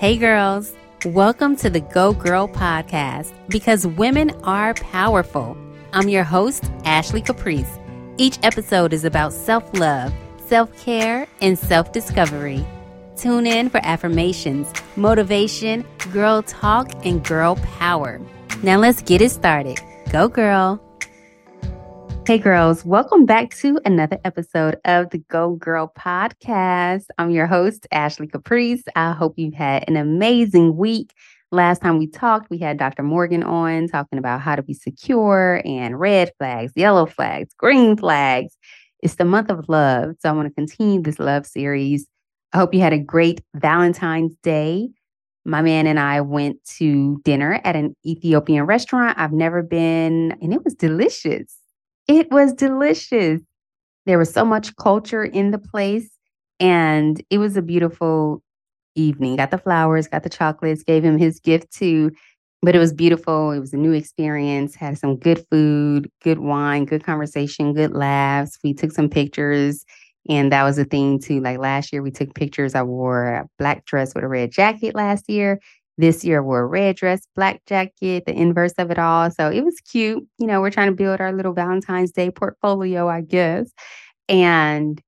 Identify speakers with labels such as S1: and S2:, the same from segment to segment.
S1: Hey, girls. Welcome to the Go Girl podcast because women are powerful. I'm your host, Ashley Caprice. Each episode is about self love, self care, and self discovery. Tune in for affirmations, motivation, girl talk, and girl power. Now let's get it started. Go, girl. Hey, girls, welcome back to another episode of the Go Girl podcast. I'm your host, Ashley Caprice. I hope you had an amazing week. Last time we talked, we had Dr. Morgan on talking about how to be secure and red flags, yellow flags, green flags. It's the month of love. So I want to continue this love series. I hope you had a great Valentine's Day. My man and I went to dinner at an Ethiopian restaurant. I've never been, and it was delicious. It was delicious. There was so much culture in the place, and it was a beautiful evening. Got the flowers, got the chocolates, gave him his gift too. But it was beautiful. It was a new experience. Had some good food, good wine, good conversation, good laughs. We took some pictures. And that was a thing too. Like last year, we took pictures. I wore a black dress with a red jacket last year. This year, wore a red dress, black jacket, the inverse of it all. So it was cute. You know, we're trying to build our little Valentine's Day portfolio, I guess. And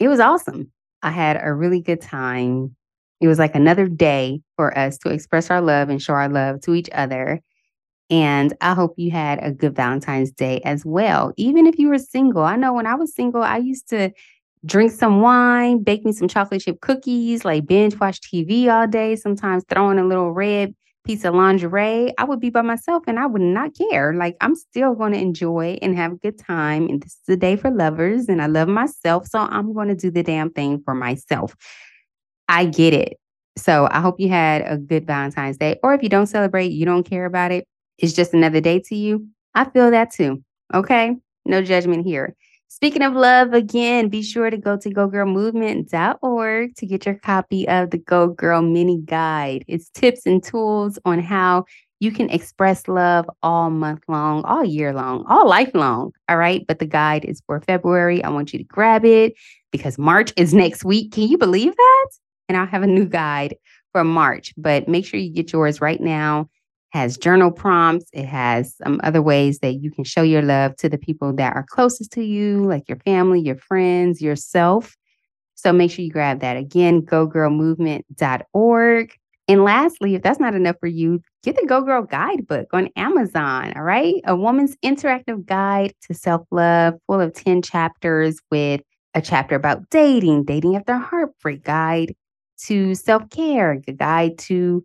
S1: it was awesome. I had a really good time. It was like another day for us to express our love and show our love to each other. And I hope you had a good Valentine's Day as well. Even if you were single, I know when I was single, I used to drink some wine, bake me some chocolate chip cookies, like binge watch TV all day, sometimes throw in a little red piece of lingerie. I would be by myself and I would not care. Like I'm still going to enjoy and have a good time. And this is a day for lovers and I love myself. So I'm going to do the damn thing for myself. I get it. So I hope you had a good Valentine's Day. Or if you don't celebrate, you don't care about it, it's just another day to you. I feel that too. Okay. No judgment here. Speaking of love, again, be sure to go to gogirlmovement.org to get your copy of the Go Girl Mini Guide. It's tips and tools on how you can express love all month long, all year long, all life long. All right. But the guide is for February. I want you to grab it because March is next week. Can you believe that? And I'll have a new guide for March, but make sure you get yours right now has journal prompts. It has some other ways that you can show your love to the people that are closest to you, like your family, your friends, yourself. So make sure you grab that. Again, gogirlmovement.org. And lastly, if that's not enough for you, get the Go Girl Guidebook on Amazon. All right. A woman's interactive guide to self love, full of 10 chapters with a chapter about dating, dating after heartbreak, guide to self care, guide to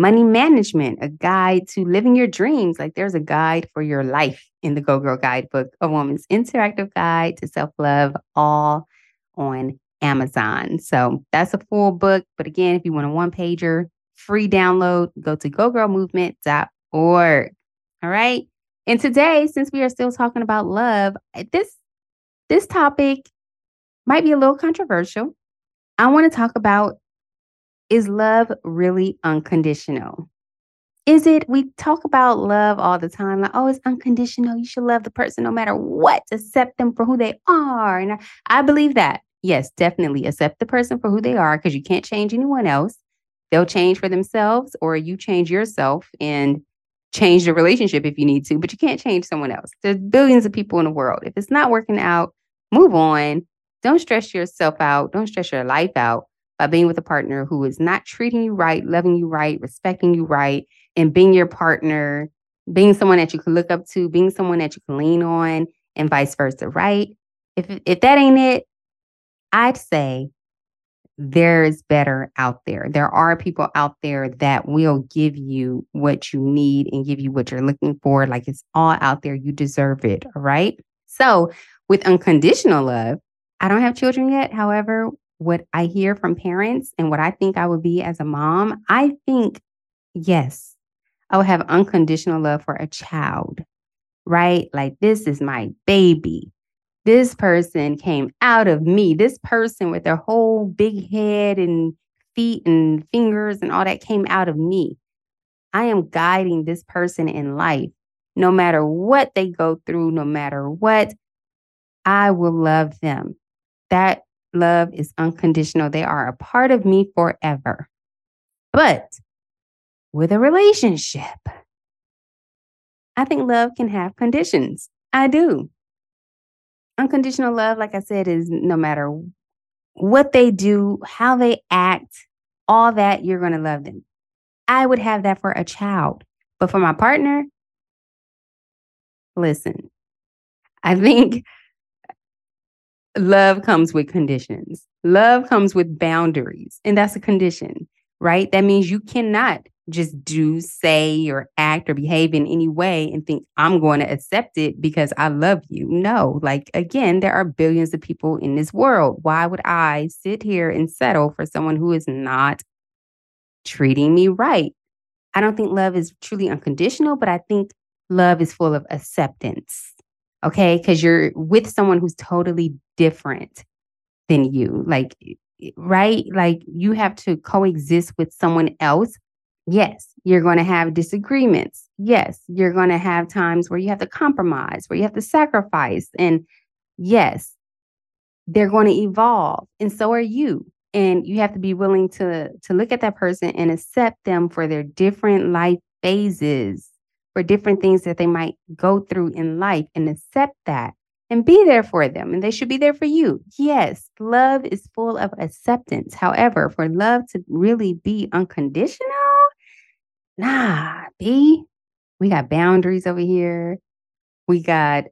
S1: money management, a guide to living your dreams. Like there's a guide for your life in the Go Girl Guidebook, a woman's interactive guide to self love, all on Amazon. So that's a full book. But again, if you want a one pager, free download, go to gogirlmovement.org. All right. And today, since we are still talking about love, eh, this this topic might be a little controversial. I want to talk about is love really unconditional? Is it? We talk about love all the time, like, oh, it's unconditional. You should love the person no matter what, accept them for who they are. And I, I believe that. Yes, definitely accept the person for who they are because you can't change anyone else. They'll change for themselves, or you change yourself and change the relationship if you need to, but you can't change someone else. There's billions of people in the world. If it's not working out, move on. Don't stress yourself out. Don't stress your life out by being with a partner who is not treating you right, loving you right, respecting you right, and being your partner, being someone that you can look up to, being someone that you can lean on, and vice versa, right? If if that ain't it, I'd say there's better out there. There are people out there that will give you what you need and give you what you're looking for. Like it's all out there. You deserve it. All right. So, with unconditional love, I don't have children yet. However, what I hear from parents and what I think I would be as a mom, I think, yes, I would have unconditional love for a child, right? Like, this is my baby. This person came out of me. This person with their whole big head and feet and fingers and all that came out of me. I am guiding this person in life. No matter what they go through, no matter what, I will love them. That love is unconditional. They are a part of me forever. But with a relationship, I think love can have conditions. I do. Unconditional love, like I said, is no matter what they do, how they act, all that, you're going to love them. I would have that for a child. But for my partner, listen, I think love comes with conditions. Love comes with boundaries, and that's a condition, right? That means you cannot just do, say, or act or behave in any way and think I'm going to accept it because I love you. No, like again, there are billions of people in this world. Why would I sit here and settle for someone who is not treating me right? I don't think love is truly unconditional, but I think love is full of acceptance. Okay. Because you're with someone who's totally different than you. Like, right? Like, you have to coexist with someone else. Yes, you're going to have disagreements. Yes, you're going to have times where you have to compromise, where you have to sacrifice. And yes, they're going to evolve. And so are you and you have to be willing to to look at that person and accept them for their different life phases for different things that they might go through in life and accept that and be there for them and they should be there for you. Yes love is full of acceptance. However for love to really be unconditional nah b we got boundaries over here. We got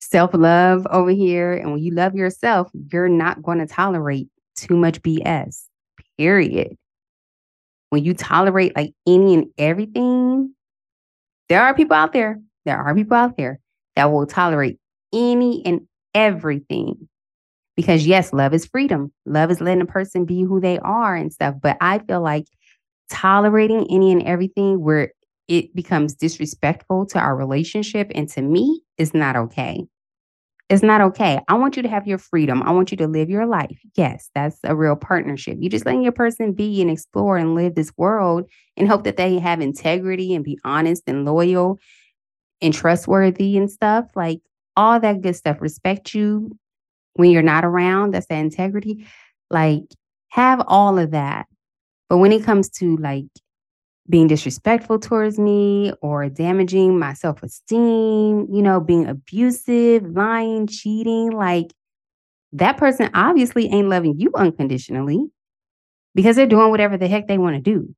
S1: self-love over here. And when you love yourself you're not going to tolerate too much BS, period. When you tolerate like any and everything, there are people out there, there are people out there that will tolerate any and everything. Because yes, love is freedom. Love is letting a person be who they are and stuff. But I feel like tolerating any and everything where it becomes disrespectful to our relationship and to me is not okay. It's not okay. I want you to have your freedom. I want you to live your life. Yes, that's a real partnership. You just letting your person be and explore and live this world and hope that they have integrity and be honest and loyal and trustworthy and stuff. Like all that good stuff. Respect you when you're not around. That's that integrity. Like have all of that. But when it comes to like being disrespectful towards me or damaging my self esteem, you know, being abusive, lying, cheating, like that person obviously ain't loving you unconditionally because they're doing whatever the heck they want to do.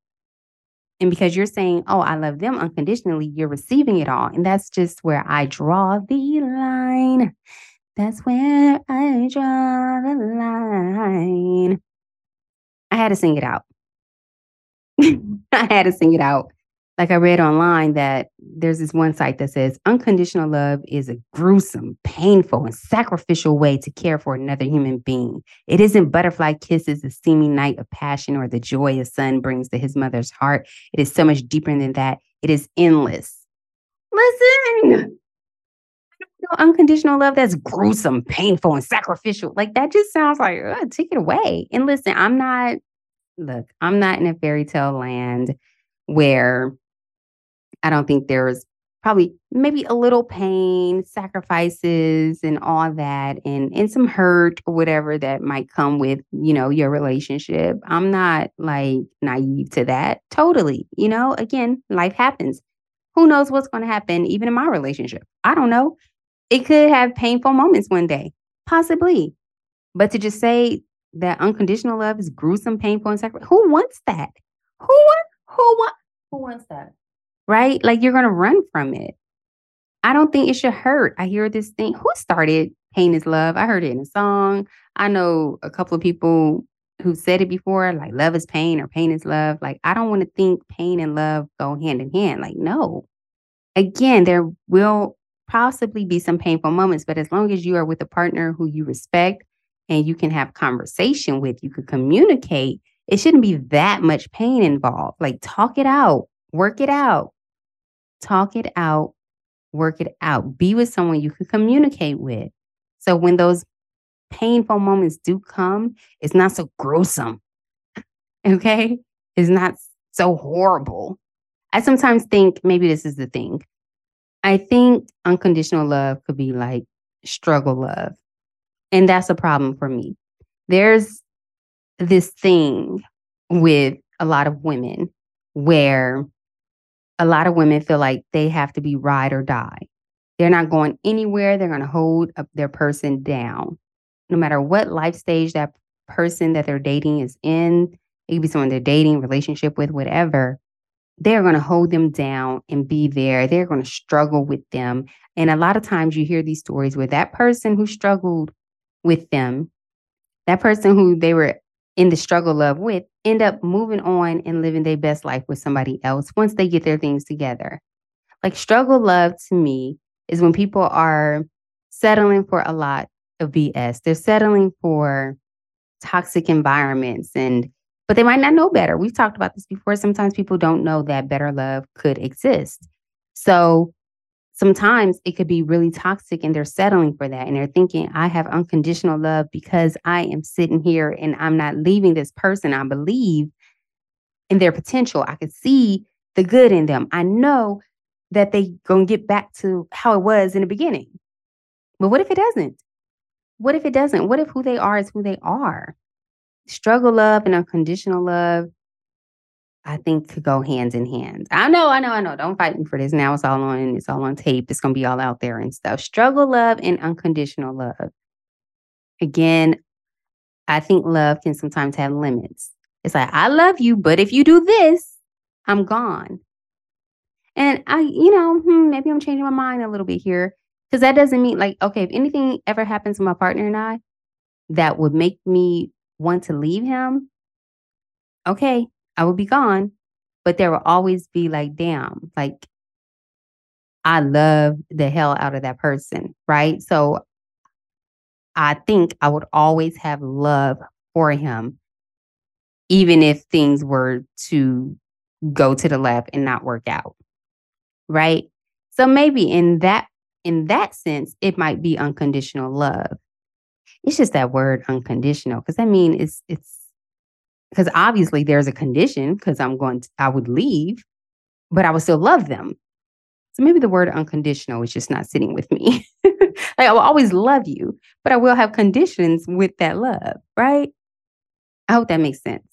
S1: And because you're saying, oh, I love them unconditionally, you're receiving it all. And that's just where I draw the line. That's where I draw the line. I had to sing it out. I had to sing it out. Like I read online that there's this one site that says unconditional love is a gruesome, painful, and sacrificial way to care for another human being. It isn't butterfly kisses, the seeming night of passion, or the joy a son brings to his mother's heart. It is so much deeper than that. It is endless. Listen, unconditional love that's gruesome, painful, and sacrificial. Like that just sounds like, take it away. And listen, I'm not look, I'm not in a fairy tale land where I don't think there's probably maybe a little pain, sacrifices and all that and and some hurt or whatever that might come with, you know, your relationship. I'm not like naive to that. Totally. You know, again, life happens. Who knows what's going to happen even in my relationship? I don't know. It could have painful moments one day. Possibly. But to just say that unconditional love is gruesome, painful, and sacrifice. Who wants that? Who want? Who want? Who wants that? Right? Like you're gonna run from it. I don't think it should hurt. I hear this thing. Who started pain is love? I heard it in a song. I know a couple of people who said it before, like love is pain or pain is love. Like I don't want to think pain and love go hand in hand. Like no. Again, there will possibly be some painful moments, but as long as you are with a partner who you respect, and you can have conversation with, you could communicate, it shouldn't be that much pain involved. Like talk it out, work it out, talk it out, work it out. Be with someone you can communicate with. So when those painful moments do come, it's not so gruesome. okay? It's not so horrible. I sometimes think maybe this is the thing. I think unconditional love could be like struggle love. And that's a problem for me. There's this thing with a lot of women where a lot of women feel like they have to be ride or die. They're not going anywhere. They're going to hold their person down. No matter what life stage that person that they're dating is in, it could be someone they're dating, relationship with, whatever. They're going to hold them down and be there. They're going to struggle with them. And a lot of times you hear these stories where that person who struggled with them, that person who they were in the struggle of with, end up moving on and living their best life with somebody else once they get their things together. Like struggle love to me is when people are settling for a lot of BS. They're settling for toxic environments and but they might not know better. We've talked about this before. Sometimes people don't know that better love could exist. So sometimes it could be really toxic and they're settling for that and they're thinking I have unconditional love because I am sitting here and I'm not leaving this person. I believe in their potential. I can see the good in them. I know that they to get back to how it was in the beginning. But what if it doesn't? What if it doesn't? What if who they are is who they are? Struggle love and unconditional love, I think could go hands in hand. I know, I know, I know. Don't fight me for this. Now it's all on, it's all on tape. It's gonna be all out there and stuff. Struggle love and unconditional love. Again, I think love can sometimes have limits. It's like, I love you, but if you do this, I'm gone. And I, you know, hmm, maybe I'm changing my mind a little bit here. Because that doesn't mean like, okay, if anything ever happens to my partner and I that would make me want to leave him, okay, I will be gone. But there will always be like, damn, like I love the hell out of that person, right? So I think I would always have love for him, even if things were to go to the left and not work out, right? So maybe in that in that sense, it might be unconditional love. It's just that word unconditional because I mean it's it's because obviously there's a condition because I'm going to I would leave, but I would still love them. So maybe the word unconditional is just not sitting with me. like I will always love you, but I will have conditions with that love, right? I hope that makes sense.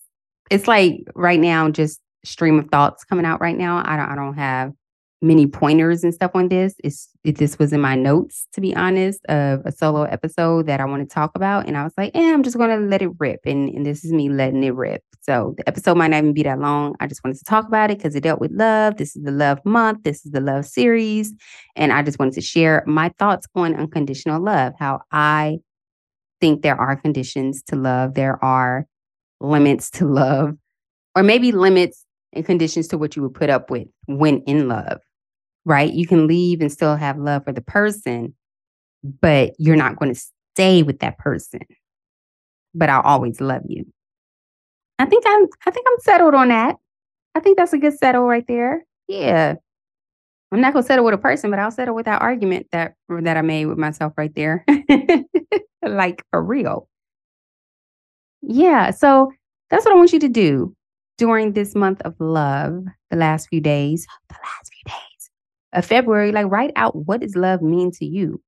S1: It's like right now, just stream of thoughts coming out right now. I don't I don't have many pointers and stuff on this. It's it, this was in my notes, to be honest, of a solo episode that I want to talk about. And I was like, eh, I'm just gonna let it rip. And, and this is me letting it rip. So the episode might not even be that long. I just wanted to talk about it because it dealt with love. This is the love month. This is the love series. And I just wanted to share my thoughts on unconditional love, how I think there are conditions to love. There are limits to love, or maybe limits and conditions to what you would put up with when in love right? You can leave and still have love for the person, but you're not going to stay with that person. But I'll always love you. I think I'm I think I'm settled on that. I think that's a good settle right there. Yeah. I'm not gonna settle with a person, but I'll settle with that argument that that I made with myself right there. like for real. Yeah, so that's what I want you to do during this month of love, the last few days. The last few of February, like write out what does love mean to you?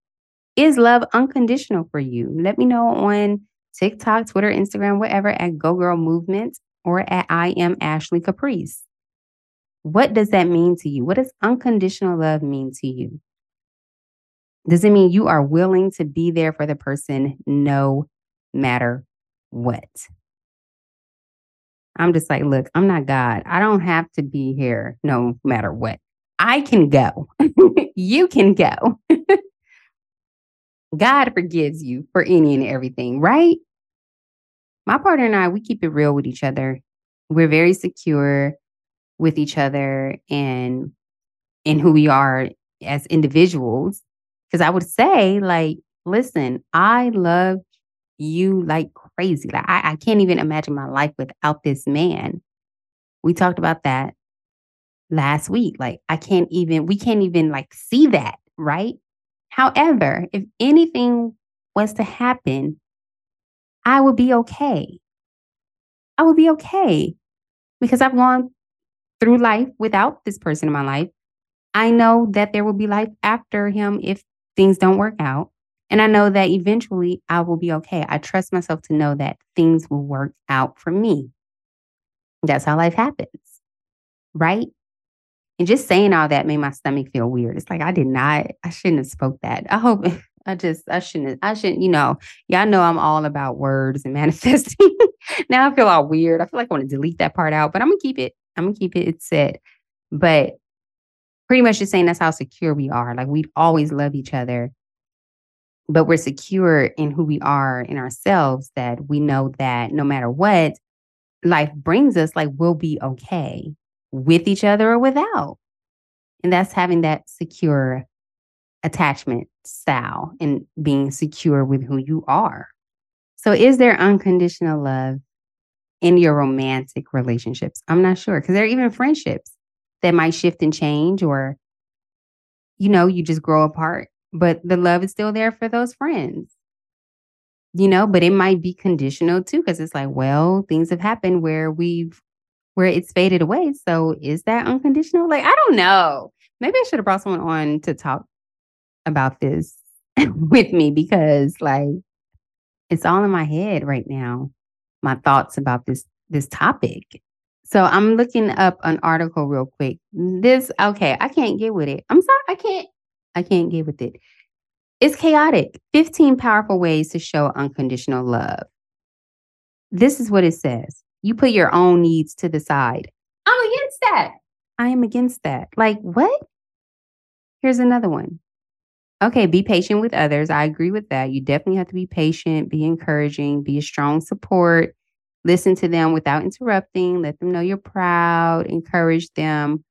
S1: Is love unconditional for you? Let me know on TikTok, Twitter, Instagram, whatever at Go Girl Movement or at I am Ashley Caprice. What does that mean to you? What does unconditional love mean to you? Does it mean you are willing to be there for the person no matter what? I'm just like, look, I'm not God. I don't have to be here no matter what. I can go. you can go. God forgives you for any and everything, right? My partner and I, we keep it real with each other. We're very secure with each other and in who we are as individuals. Because I would say, like, listen, I love you like crazy. Like, I, I can't even imagine my life without this man. We talked about that last week. Like, I can't even, we can't even like see that, right? However, if anything was to happen, I would be okay. I would be okay because I've gone through life without this person in my life. I know that there will be life after him if things don't work out. And I know that eventually I will be okay. I trust myself to know that things will work out for me. That's how life happens. Right? And just saying all that made my stomach feel weird. It's like I did not, I shouldn't have spoke that. I hope I just I shouldn't I shouldn't, you know, y'all know I'm all about words and manifesting. now I feel all weird. I feel like I want to delete that part out, but I'm gonna keep it. I'm gonna keep it. It's said. But pretty much just saying that's how secure we are. Like we always love each other, but we're secure in who we are in ourselves that we know that no matter what life brings us, like we'll be okay with each other or without. And that's having that secure attachment style and being secure with who you are. So, is there unconditional love in your romantic relationships? I'm not sure because there are even friendships that might shift and change, or, you know, you just grow apart, but the love is still there for those friends. You know, but it might be conditional too, because it's like, well, things have happened where we've, where it's faded away. So is that unconditional? Like, I don't know. Maybe I should have brought someone on to talk about this with me because like it's all in my head right now my thoughts about this this topic. So i'm looking up an article real quick. This okay i can't get with it. I'm sorry i can't i can't get with it. It's chaotic. 15 powerful ways to show unconditional love. This is what it says you put your own needs to the side i'm against that i am against that like what here's another one Okay, be patient with others. I agree with that. You definitely have to be patient, be encouraging, be a strong support. Listen to them without interrupting. Let them know you're proud. Encourage them.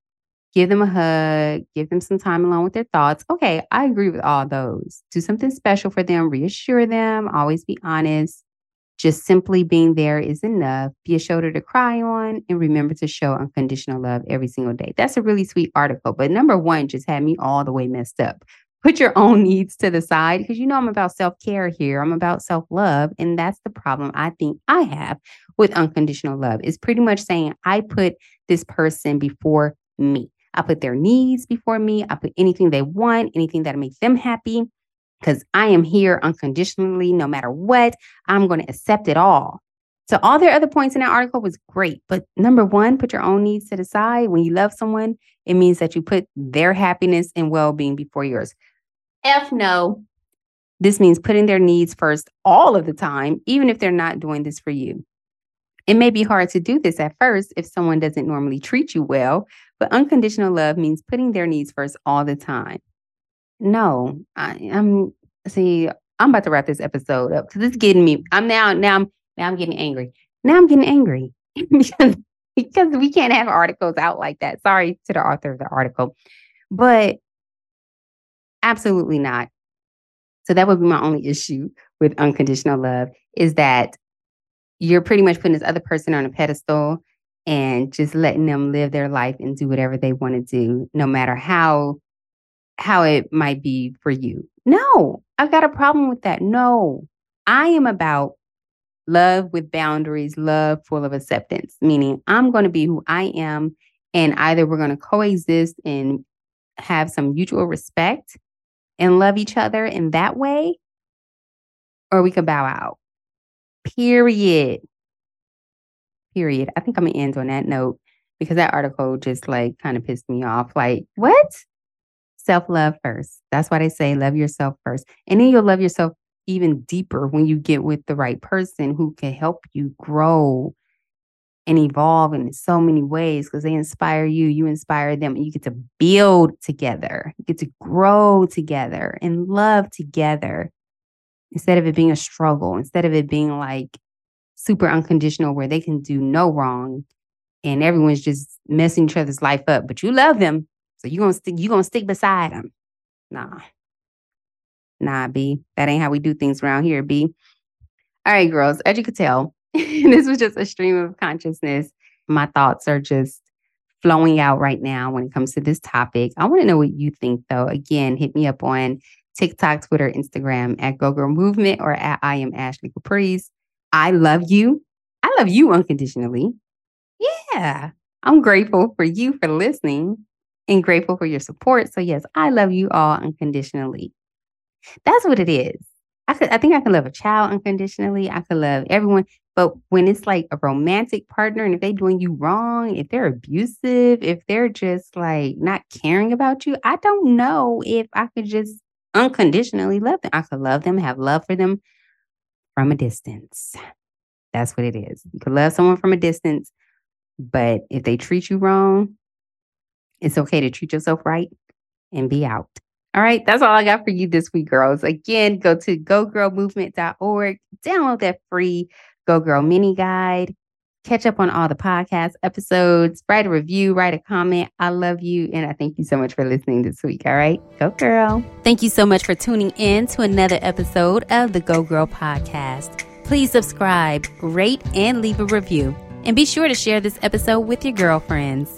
S1: Give them a hug. Give them some time alone with their thoughts. Okay, I agree with all those. Do something special for them. Reassure them. Always be honest. Just simply being there is enough. Be a shoulder to cry on and remember to show unconditional love every single day. That's a really sweet article. But number one just had me all the way messed up put your own needs to the side because you know I'm about self care here. I'm about self love. And that's the problem I think I have with unconditional love is pretty much saying I put this person before me. I put their needs before me. I put anything they want, anything that makes them happy because I am here unconditionally no matter what. I'm going to accept it all. So all their other points in that article was great. But number one, put your own needs to the side. When you love someone, it means that you put their happiness and well-being before yours. F no. This means putting their needs first all of the time, even if they're not doing this for you. It may be hard to do this at first if someone doesn't normally treat you well, but unconditional love means putting their needs first all the time. No, I, am see, I'm about to wrap this episode up because it's getting me. I'm now, now I'm now I'm getting angry. Now I'm getting angry because, because we can't have articles out like that. Sorry to the author of the article. But Absolutely not. So that would be my only issue with unconditional love is that you're pretty much putting this other person on a pedestal and just letting them live their life and do whatever they want to do, no matter how how it might be for you. No, I've got a problem with that. No, I am about love with boundaries, love full of acceptance, meaning I'm going to be who I am, and either we're going to coexist and have some mutual respect and love each other in that way, or we could bow out. Period. Period. I think I'm gonna end on that note because that article just like kind of pissed me off. Like, what? Self love first. That's why they say love yourself first. And then you'll love yourself even deeper when you get with the right person who can help you grow and evolve in so many ways because they inspire you, you inspire them, and you get to build together, you get to grow together and love together instead of it being a struggle, instead of it being like super unconditional where they can do no wrong and everyone's just messing each other's life up, but you love them. So you're gonna stick you gonna stick beside them. Nah. Nah, B. That ain't how we do things around here, B. All right, girls, as you could tell, this was just a stream of consciousness. My thoughts are just flowing out right now when it comes to this topic. I want to know what you think, though. Again, hit me up on TikTok, Twitter, Instagram at Go Girl Movement or at I am Ashley Caprice. I love you. I love you unconditionally. Yeah. I'm grateful for you for listening and grateful for your support. So, yes, I love you all unconditionally. That's what it is. I could, I think I can love a child unconditionally. I could love everyone, But when it's like a romantic partner and if they're doing you wrong, if they're abusive, if they're just like not caring about you, I don't know if I could just unconditionally love them. I could love them, have love for them from a distance. That's what it is. You could love someone from a distance, but if they treat you wrong, it's okay to treat yourself right and be out. All right, that's all I got for you this week, girls. Again, go to gogirlmovement.org, download that free Go Girl mini guide, catch up on all the podcast episodes, write a review, write a comment. I love you, and I thank you so much for listening this week. All right, go girl. Thank you so much for tuning in to another episode of the Go Girl podcast. Please subscribe, rate, and leave a review. And be sure to share this episode with your girlfriends.